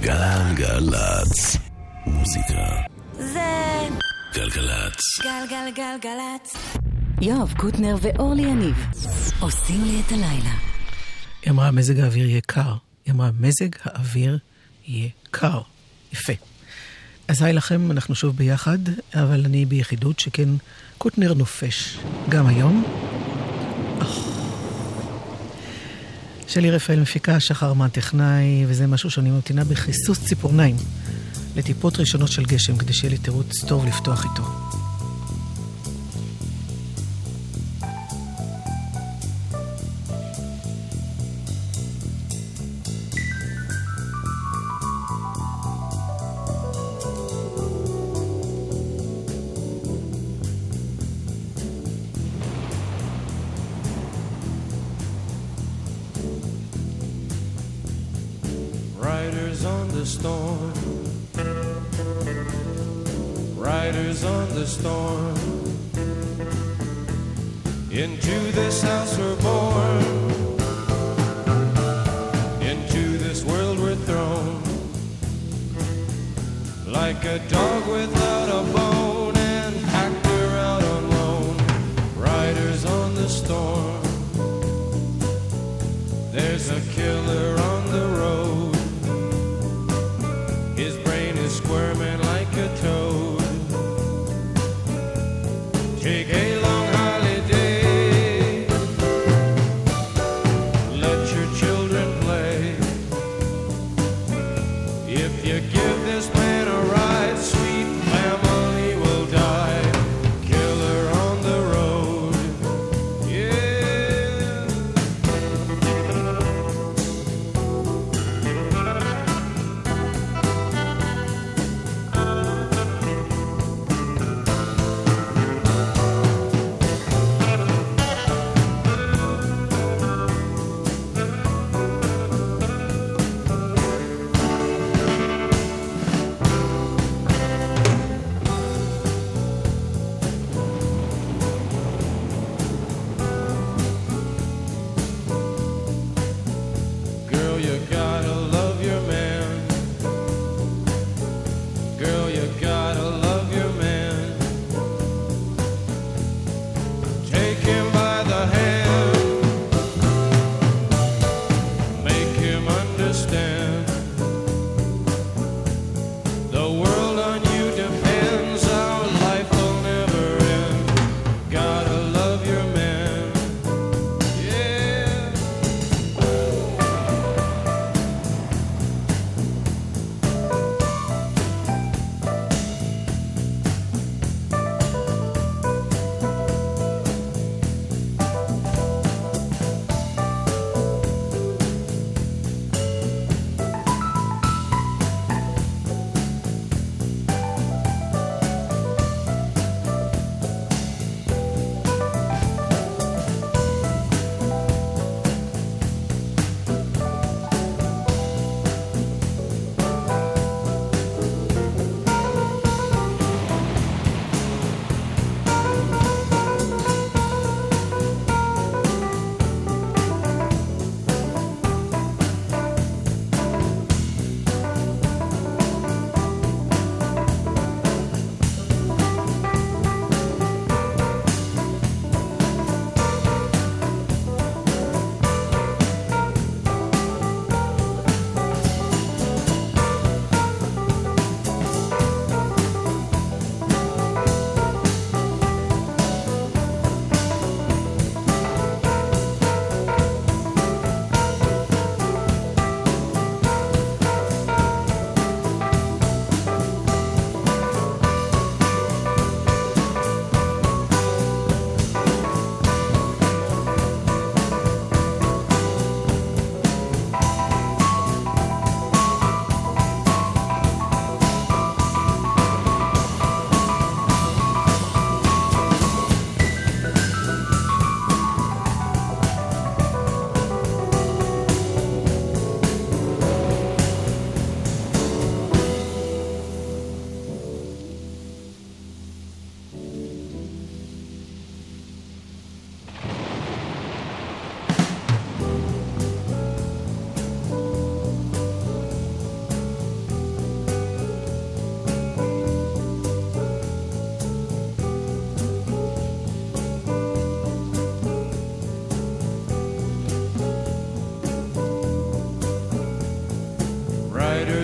גלגלצ. מוזיקה. זה גלגלצ. גלגלגלגלצ. יואב קוטנר ואורלי יניב עושים לי את הלילה. היא אמרה, מזג האוויר יהיה קר. היא אמרה, מזג האוויר יהיה קר. יפה. אז היי לכם, אנחנו שוב ביחד, אבל אני ביחידות שכן קוטנר נופש. גם היום. אך. שלי רפאל מפיקה, שחר מן טכנאי, וזה משהו שאני ממתינה בחיסוס ציפורניים לטיפות ראשונות של גשם, כדי שיהיה לי תירוץ טוב לפתוח איתו.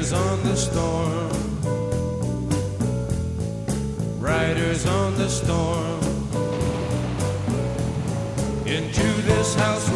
Riders on the storm. Riders on the storm. Into this house.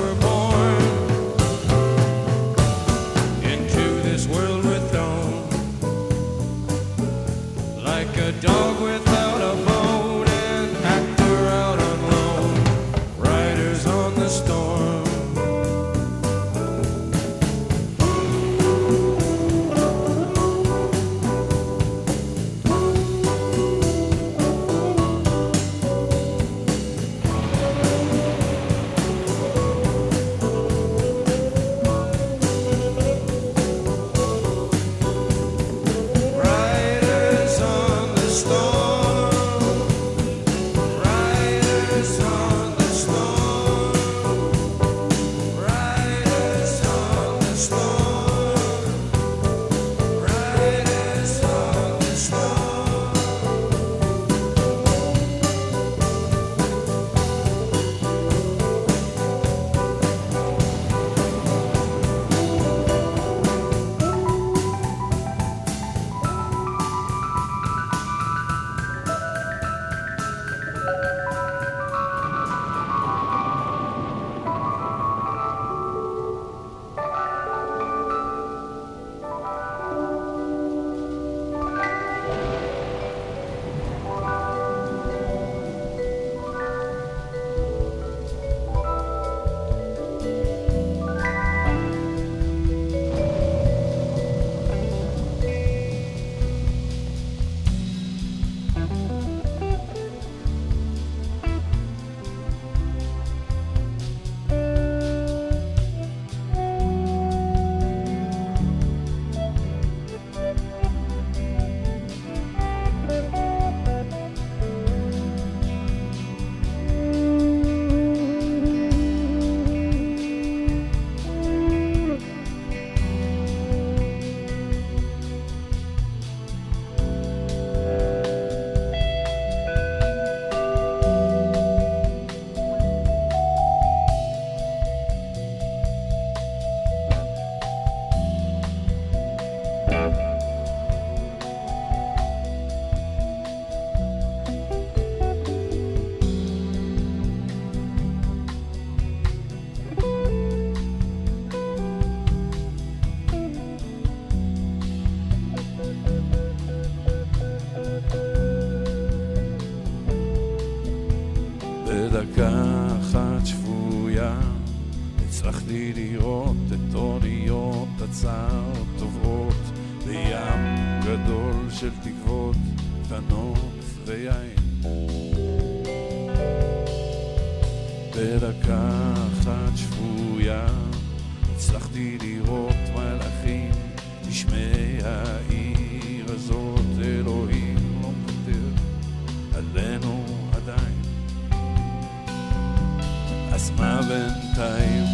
Valentine.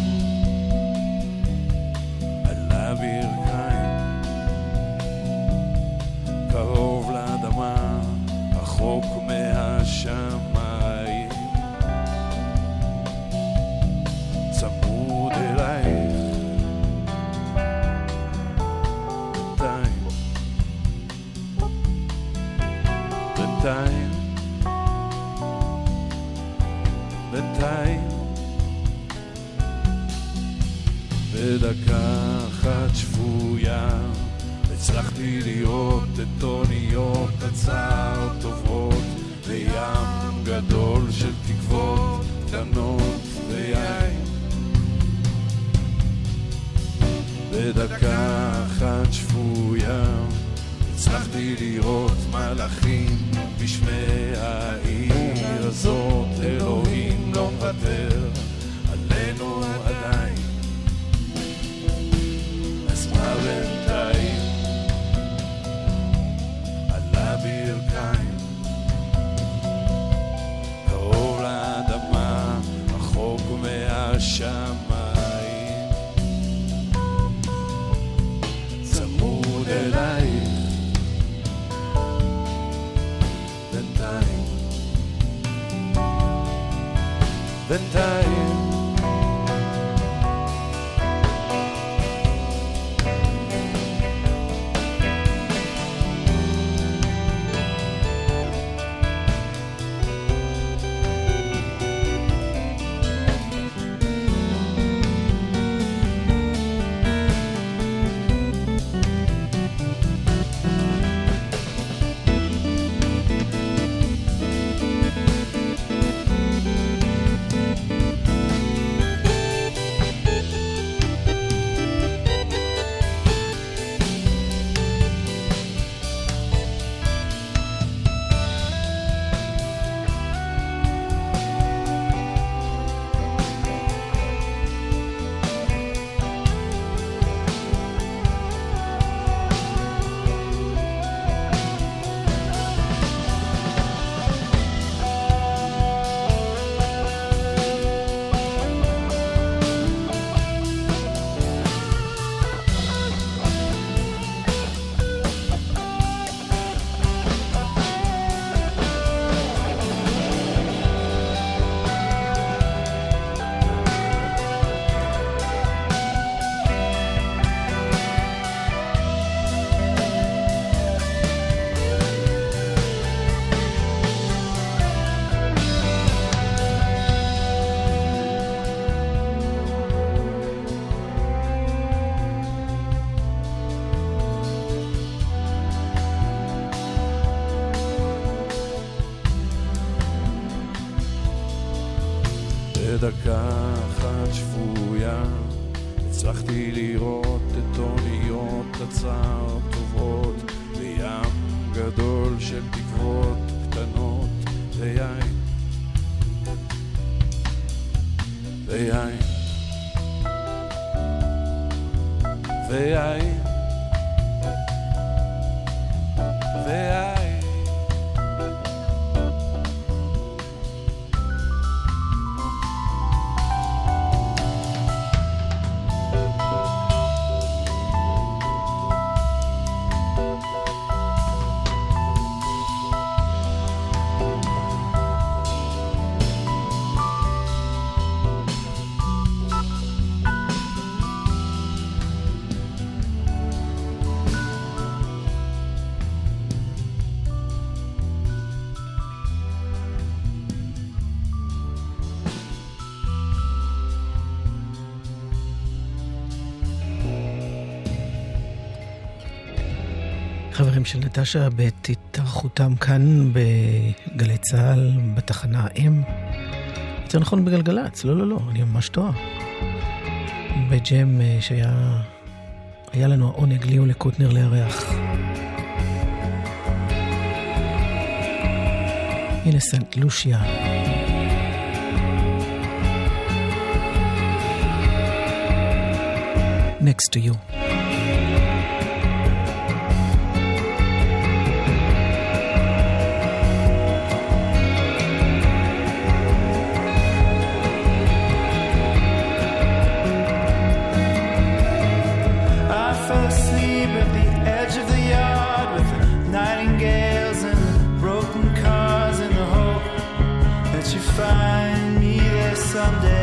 טובות בים גדול של תקוות קטנות ויין ויין ויין חברים של נטשה בעת התארחותם כאן בגלי צה"ל, בתחנה האם. יותר נכון בגלגלצ, לא, לא, לא, אני ממש טועה. בג'ם אה, שהיה היה לנו העונג לי ולקוטנר לארח. הנה סנט לושיה. Next to you. Someday.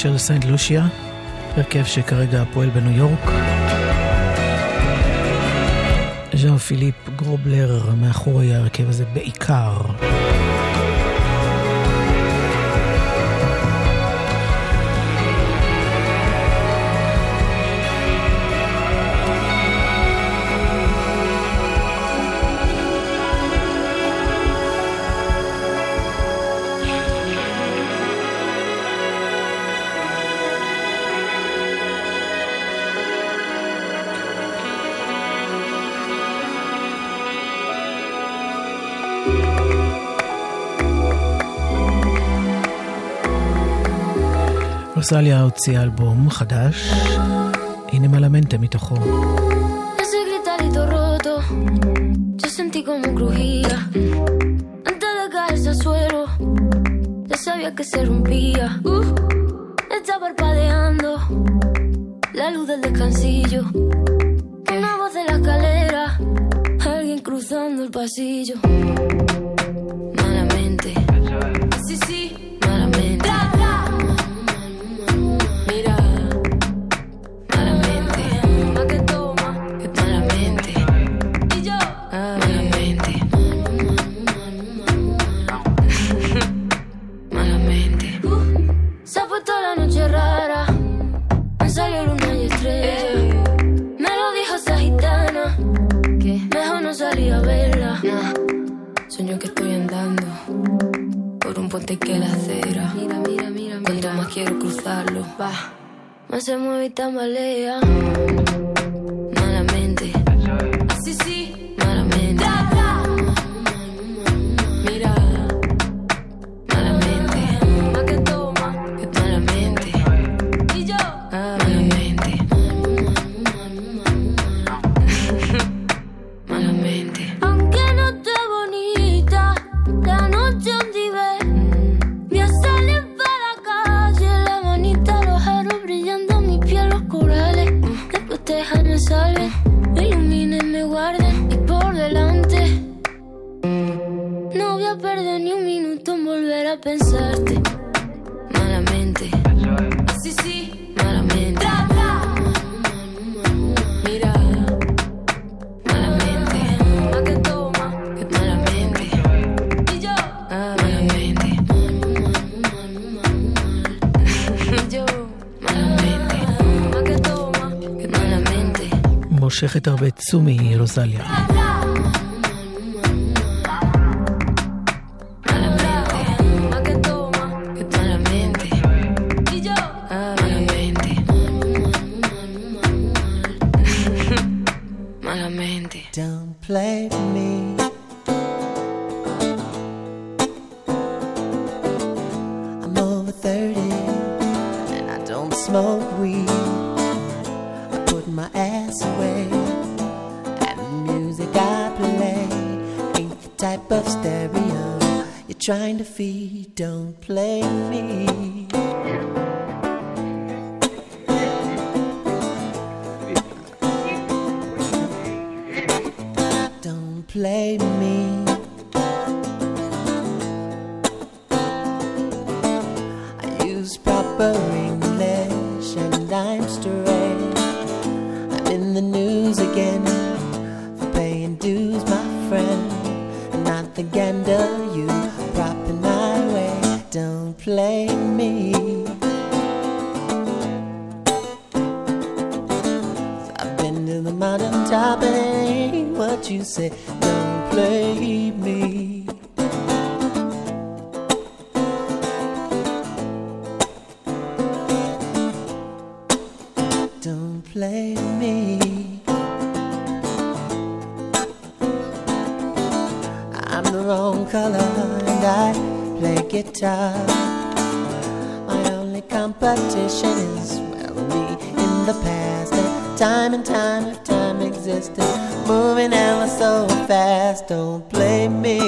של סנט לושיה, הרכב שכרגע פועל בניו יורק. ז'אן פיליפ גרובלר מאחורי ההרכב הזה בעיקר. אוסטרליה הוציאה אלבום חדש, הנה מלמנטה מתוכו. que se rompía. Uh, parpadeando la luz del descansillo. Una voz de la escalera, alguien cruzando el pasillo. Me hace muy tambalea. מושכת הרבה תשומי, רוזליה. just Moving ever so fast, don't blame me.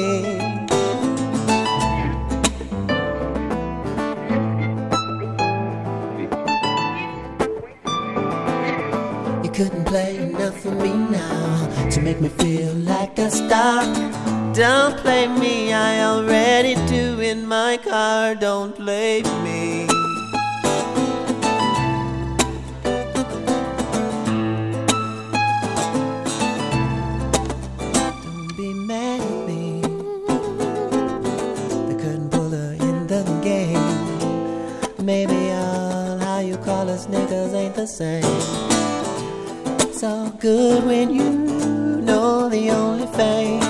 You couldn't play enough for me now to make me feel like a star. Don't blame me, I already do in my car. Don't blame me. Same. It's all good when you know the only fame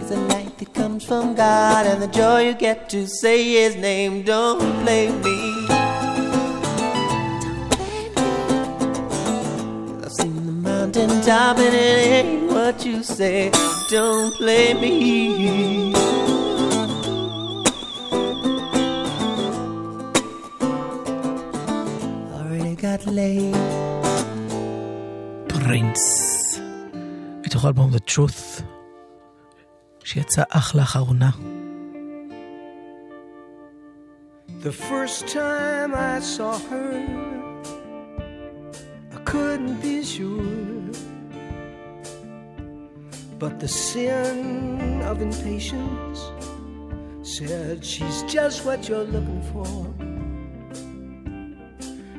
is the light that comes from God and the joy you get to say His name. Don't blame me. I've seen the mountain top and it ain't what you say. Don't blame me. Already got laid. פרינס. מתוך אלבום The Truth, שיצא אך לאחרונה. The first time I saw her, I couldn't be sure. But the sin of impatience said she's just what you're looking for.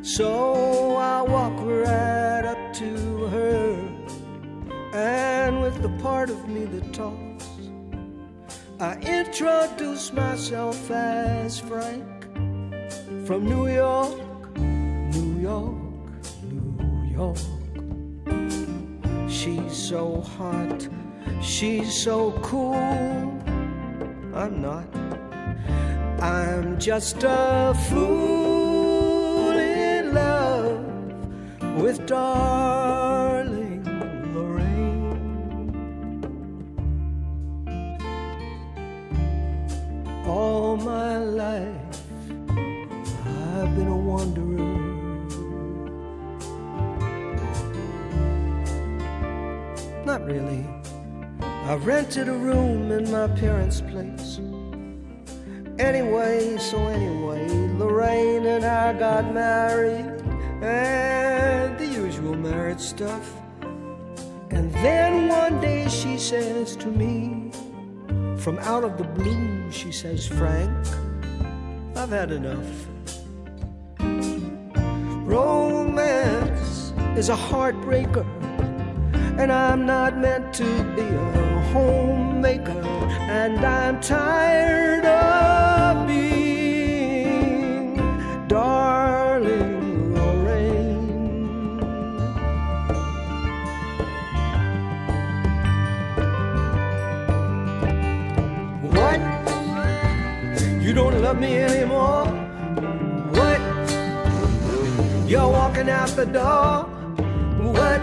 So I walk right up to her, and with the part of me that talks, I introduce myself as Frank from New York, New York, New York. She's so hot, she's so cool. I'm not. I'm just a fool with darling Lorraine. All my life I've been a wanderer. Not really. I rented a room in my parents' place. Anyway, so anyway, Lorraine and I got married, and marriage stuff. And then one day she says to me, from out of the blue, she says, Frank, I've had enough. Romance is a heartbreaker, and I'm not meant to be a homemaker, and I'm tired of love me anymore? What? You're walking out the door? What?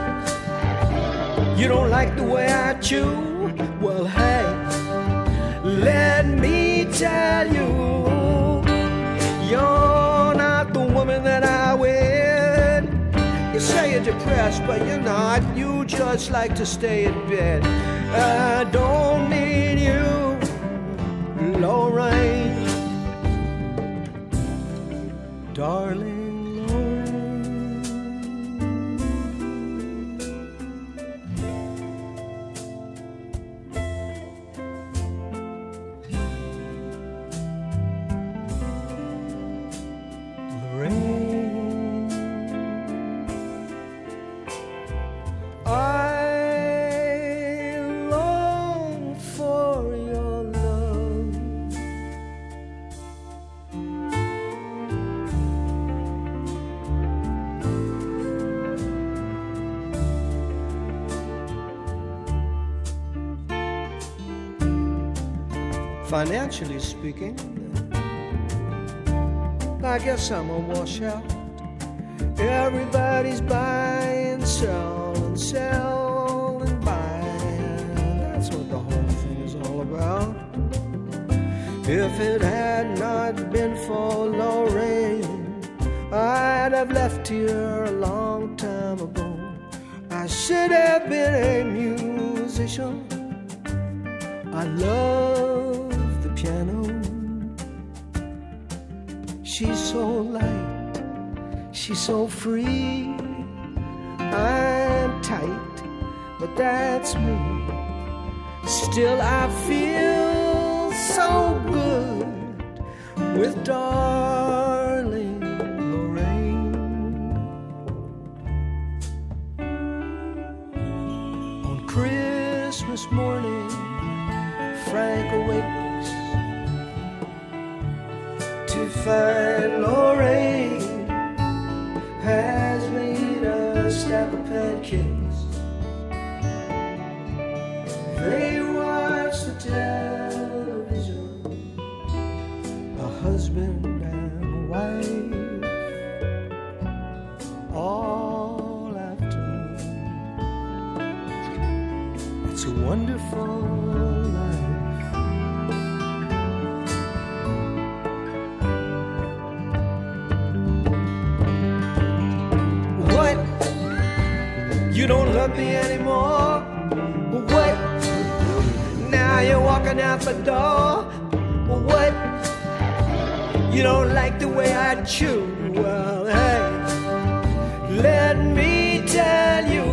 You don't like the way I chew? Well, hey, let me tell you, you're not the woman that I wed. You say you're depressed, but you're not. You just like to stay in bed. I don't need you, Lorraine, darling Financially speaking, I guess I'm a washout. Everybody's buying, selling, selling, buying. That's what the whole thing is all about. If it had not been for Lorraine, I'd have left here a long time ago. I should have been a musician. I love She's so light, she's so free. I'm tight, but that's me. Still, I feel so good with darling Lorraine. On Christmas morning, Frank awakes to find Lorraine has made a stack of pancakes. They watch the me anymore? What? Now you're walking out the door? What? You don't like the way I chew? Well, hey, let me tell you,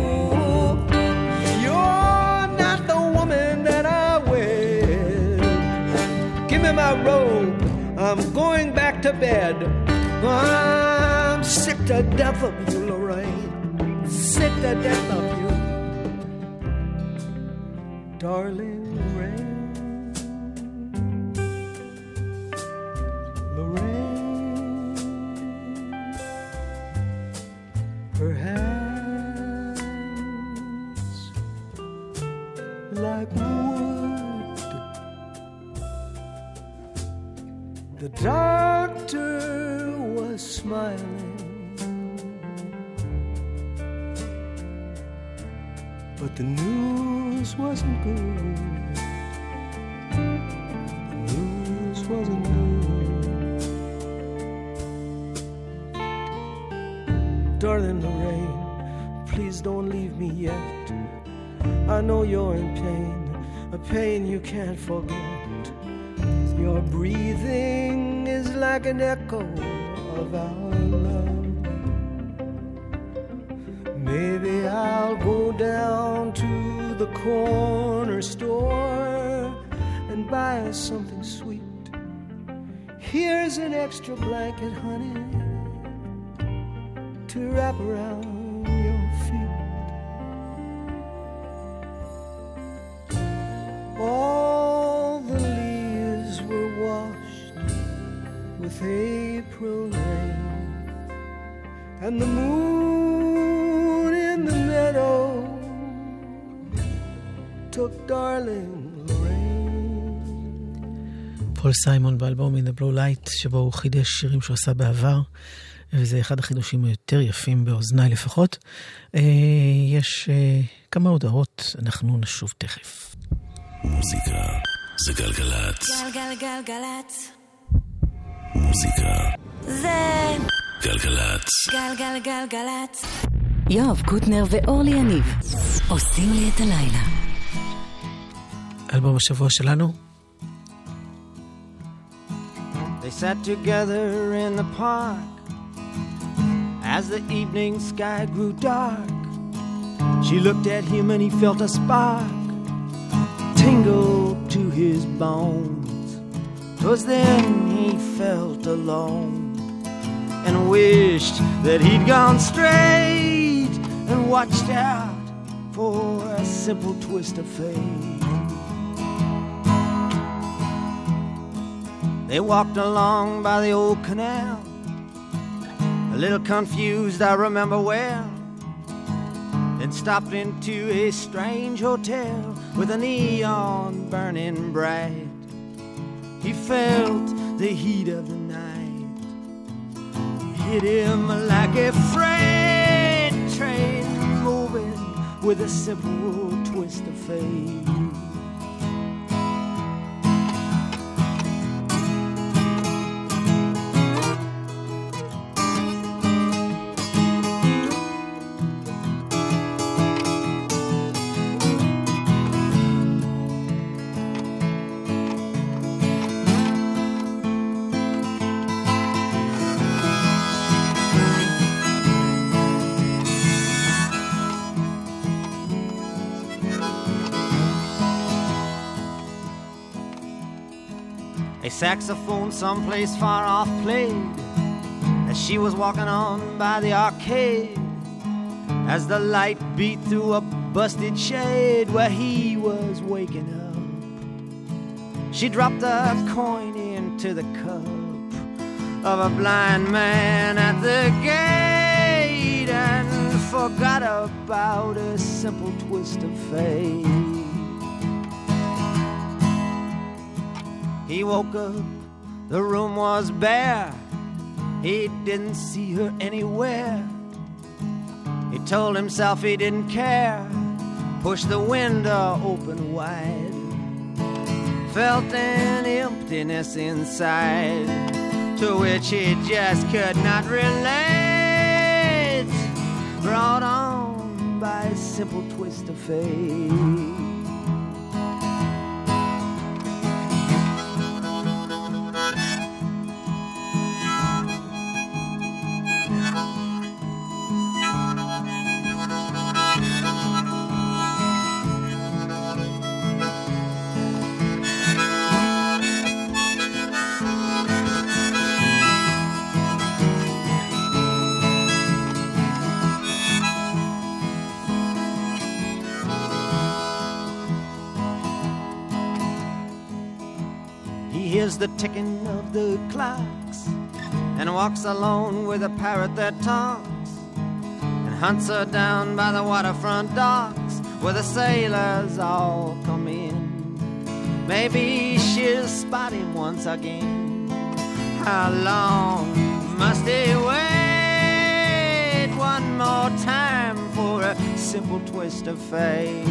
you're not the woman that I will. Give me my robe. I'm going back to bed. I'm sick to death of you, Lorraine. Sick to death of you. Darling Lorraine. Lorraine. Her hands like wood. The doctor was smiling, but the news wasn't good. News wasn't good. Darling Lorraine, please don't leave me yet. I know you're in pain, a pain you can't forget. Your breathing is like an echo of our corner store and buy us something sweet. Here's an extra blanket, honey, to wrap around פול סיימון באלבום In the Blue Light, שבו הוא חידש שירים שהוא עשה בעבר, וזה אחד החידושים היותר יפים באוזניי לפחות. אה, יש אה, כמה הודעות, אנחנו נשוב תכף. מוזיקה זה גלגלצ. גלגלגלגלצ. מוזיקה זה גלגלצ. גלגלגלגלצ. יואב קוטנר ואורלי יניב עושים לי את הלילה. אלבום השבוע שלנו, They sat together in the park as the evening sky grew dark. She looked at him and he felt a spark tingle to his bones. 'Twas then he felt alone and wished that he'd gone straight and watched out for a simple twist of fate. They walked along by the old canal, a little confused, I remember well. Then stopped into a strange hotel with a neon burning bright. He felt the heat of the night hit him like a freight train moving with a simple twist of fate. A saxophone someplace far off played as she was walking on by the arcade. As the light beat through a busted shade where he was waking up, she dropped a coin into the cup of a blind man at the gate. And forgot about a simple twist of fate. He woke up, the room was bare. He didn't see her anywhere. He told himself he didn't care. Pushed the window open wide. Felt an emptiness inside to which he just could not relate. Brought on by a simple twist of fate. Walks alone with a parrot that talks and hunts her down by the waterfront docks where the sailors all come in. Maybe she'll spot him once again. How long must he wait? One more time for a simple twist of fate.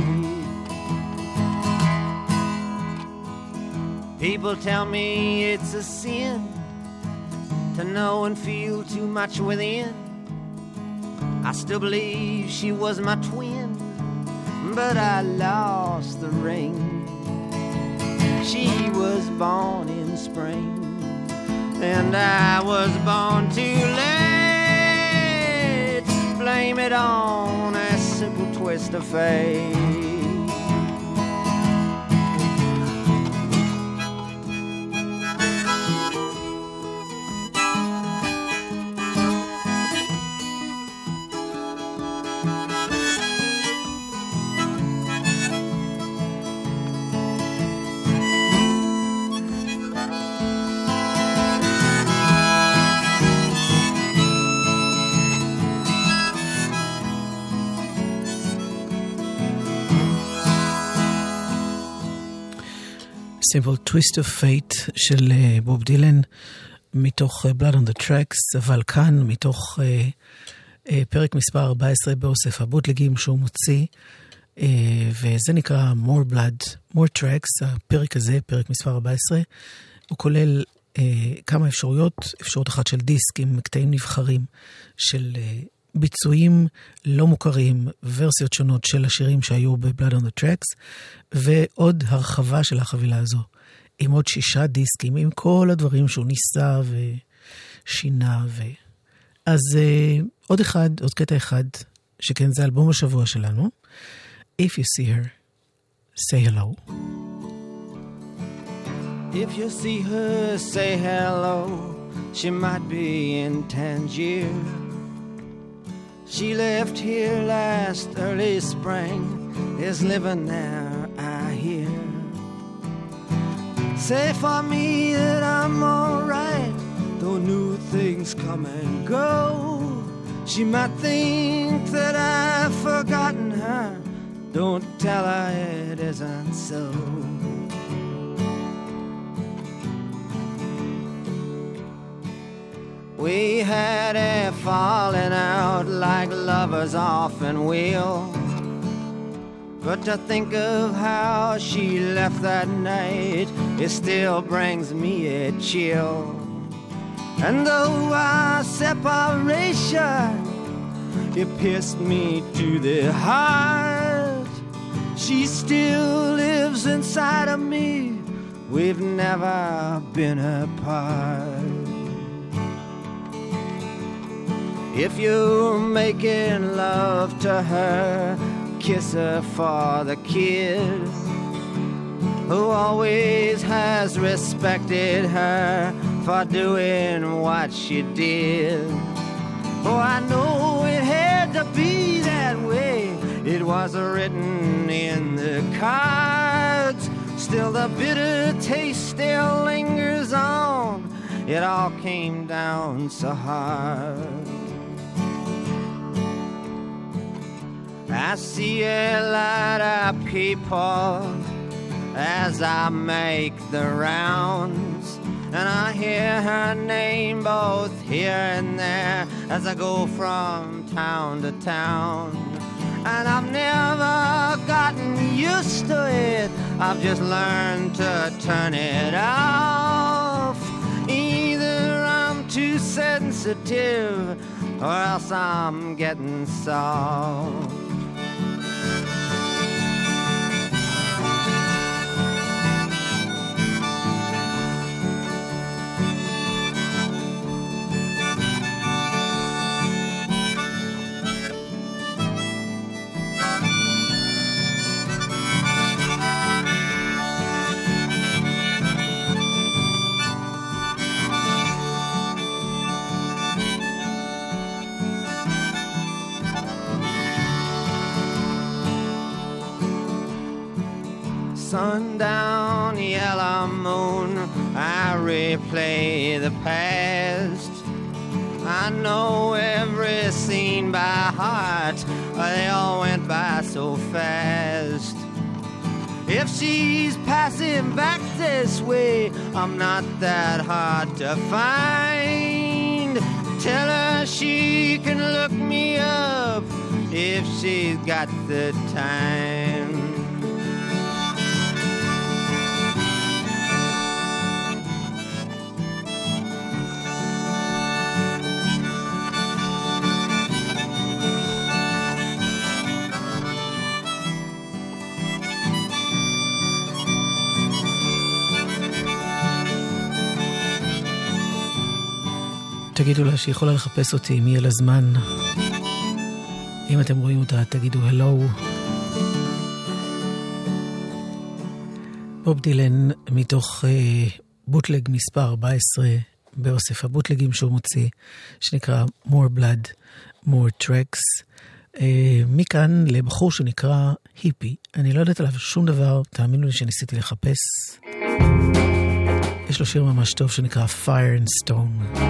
People tell me it's a sin to know and feel too much within. I still believe she was my twin, but I lost the ring. She was born in spring, and I was born too late. Blame it on a simple twist of fate. Simple Twist of Fate של אה, בוב דילן, מתוך Blood on the Tracks, אבל כאן מתוך אה, אה, פרק מספר 14 באוסף הבוטלגים שהוא מוציא, אה, וזה נקרא More Blood, More Tracks, הפרק הזה, פרק מספר 14, הוא כולל אה, כמה אפשרויות, אפשרות אחת של דיסק עם קטעים נבחרים של אה, ביצועים לא מוכרים, ורסיות שונות של השירים שהיו ב-Blood on the Tracks, ועוד הרחבה של החבילה הזו, עם עוד שישה דיסקים, עם כל הדברים שהוא ניסה ושינה. ו... אז uh, עוד אחד, עוד קטע אחד, שכן זה אלבום השבוע שלנו, If You See Her, Say Hello. If you see her, say hello. She might be in Tangier. She left here last early spring, is living there, I hear. Say for me that I'm alright, though new things come and go. She might think that I've forgotten her. Don't tell her it isn't so. We had a falling out like lovers often will. But to think of how she left that night, it still brings me a chill. And though our separation, it pierced me to the heart, she still lives inside of me. We've never been apart. If you're making love to her, kiss her for the kid who always has respected her for doing what she did. Oh, I know it had to be that way. It was written in the cards. Still, the bitter taste still lingers on. It all came down so hard. I see a lot of people as I make the rounds. And I hear her name both here and there as I go from town to town. And I've never gotten used to it, I've just learned to turn it off. Either I'm too sensitive or else I'm getting soft. Sundown, yellow moon, I replay the past. I know every scene by heart, they all went by so fast. If she's passing back this way, I'm not that hard to find. Tell her she can look me up if she's got the time. תגידו לה שהיא יכולה לחפש אותי אם יהיה לה זמן. אם אתם רואים אותה, תגידו הלו. בוב דילן מתוך אה, בוטלג מספר 14 באוסף הבוטלגים שהוא מוציא, שנקרא More Blood, More Tracks. אה, מכאן לבחור שנקרא היפי. אני לא יודעת עליו שום דבר, תאמינו לי שניסיתי לחפש. יש לו שיר ממש טוב שנקרא Fire and Stone.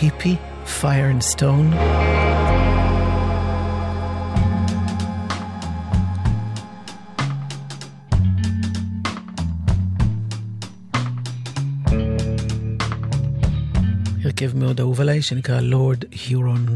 היפי, Fire and Stone. הרכב מאוד אהוב עליי שנקרא לורד הירון.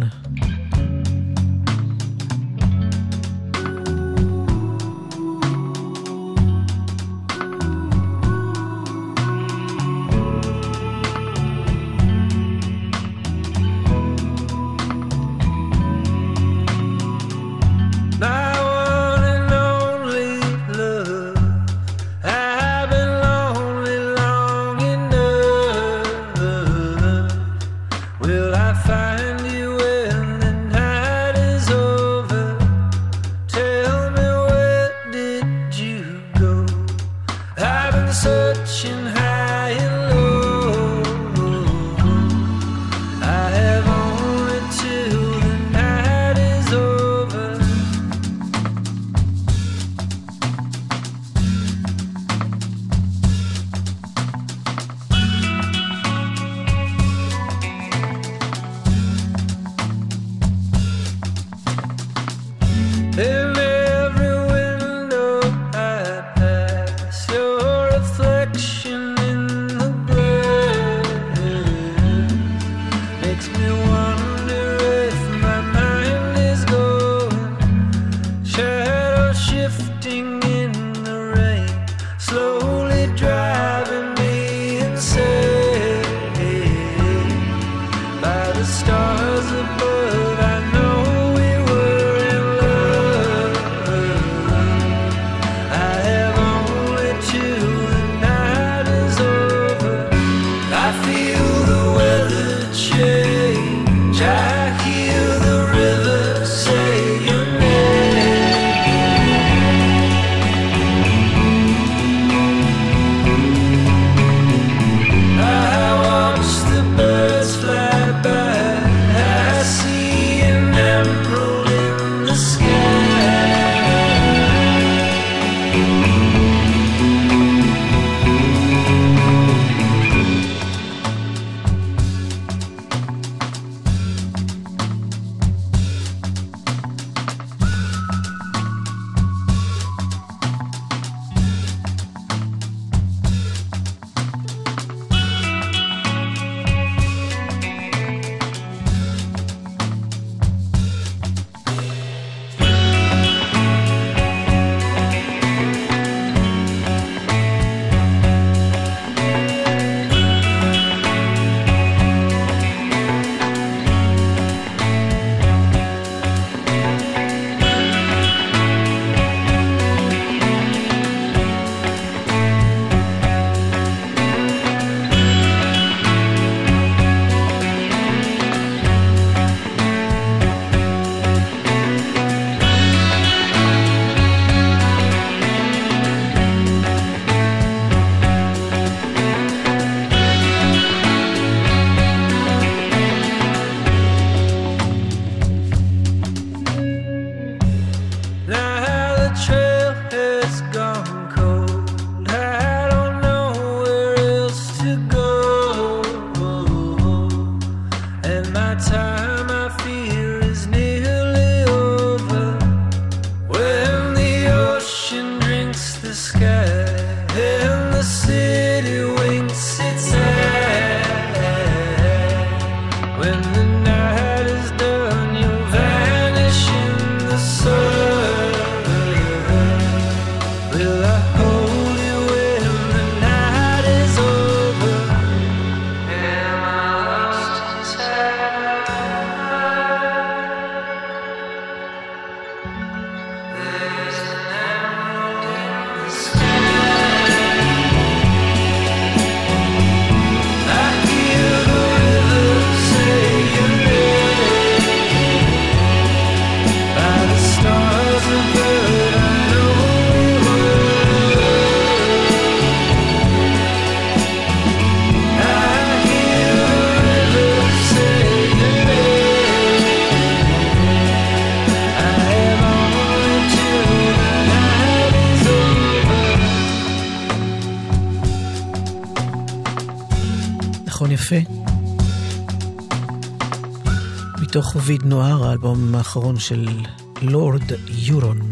ויד נוער, האלבום האחרון של לורד יורון.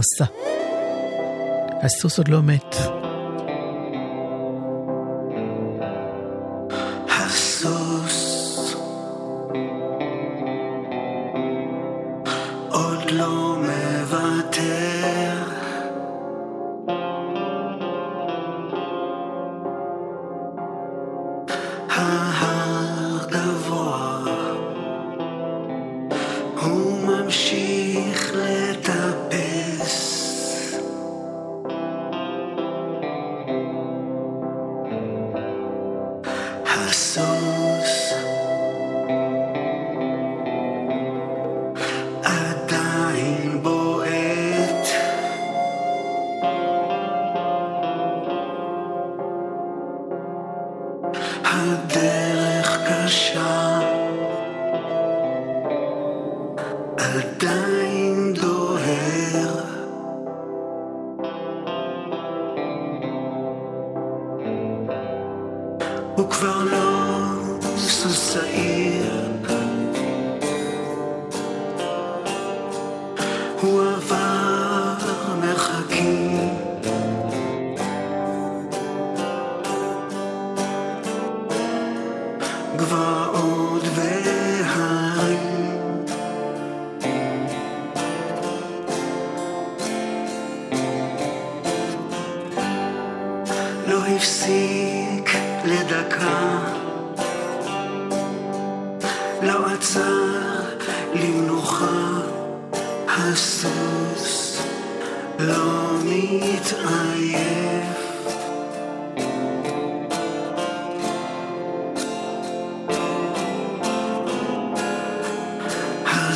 ההתרסה. הסוס עוד לא מת. הסוס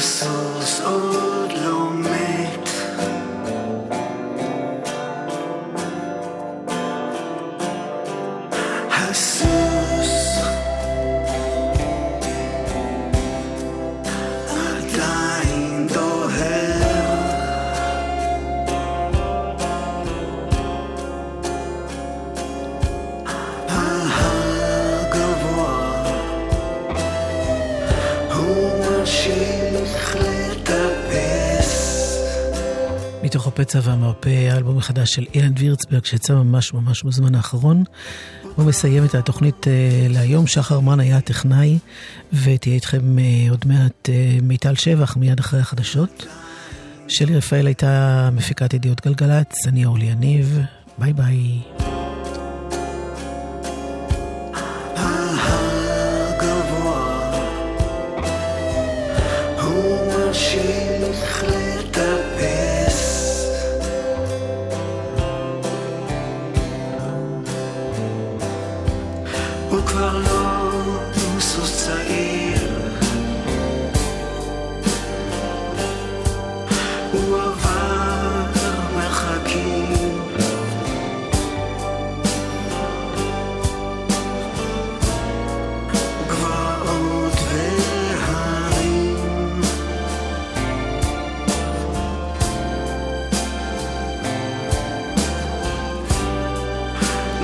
soul. הפצע והמרפא, האלבום החדש של אילן וירצברג שיצא ממש ממש בזמן האחרון. הוא מסיים את התוכנית אה, להיום, שחר מן היה הטכנאי, ותהיה איתכם אה, עוד מעט אה, מיטל שבח מיד אחרי החדשות. שלי רפאל הייתה מפיקת ידיעות גלגלצ, אני אורלי יניב, ביי ביי.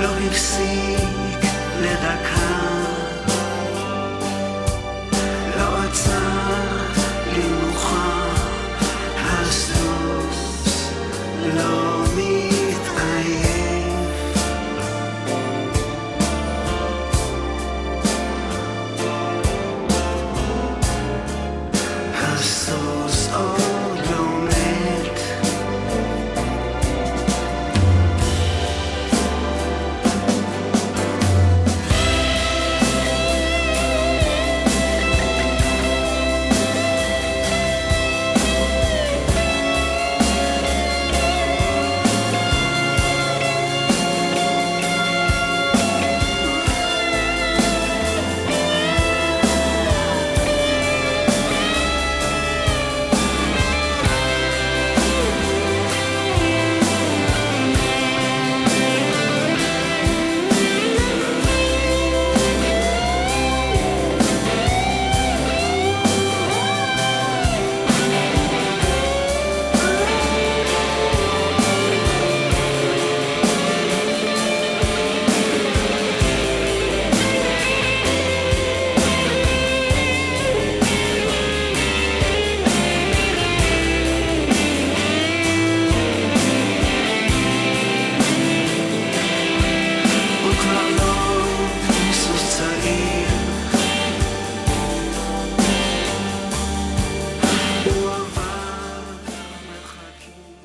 לא הפסיק לדקה. לא עצר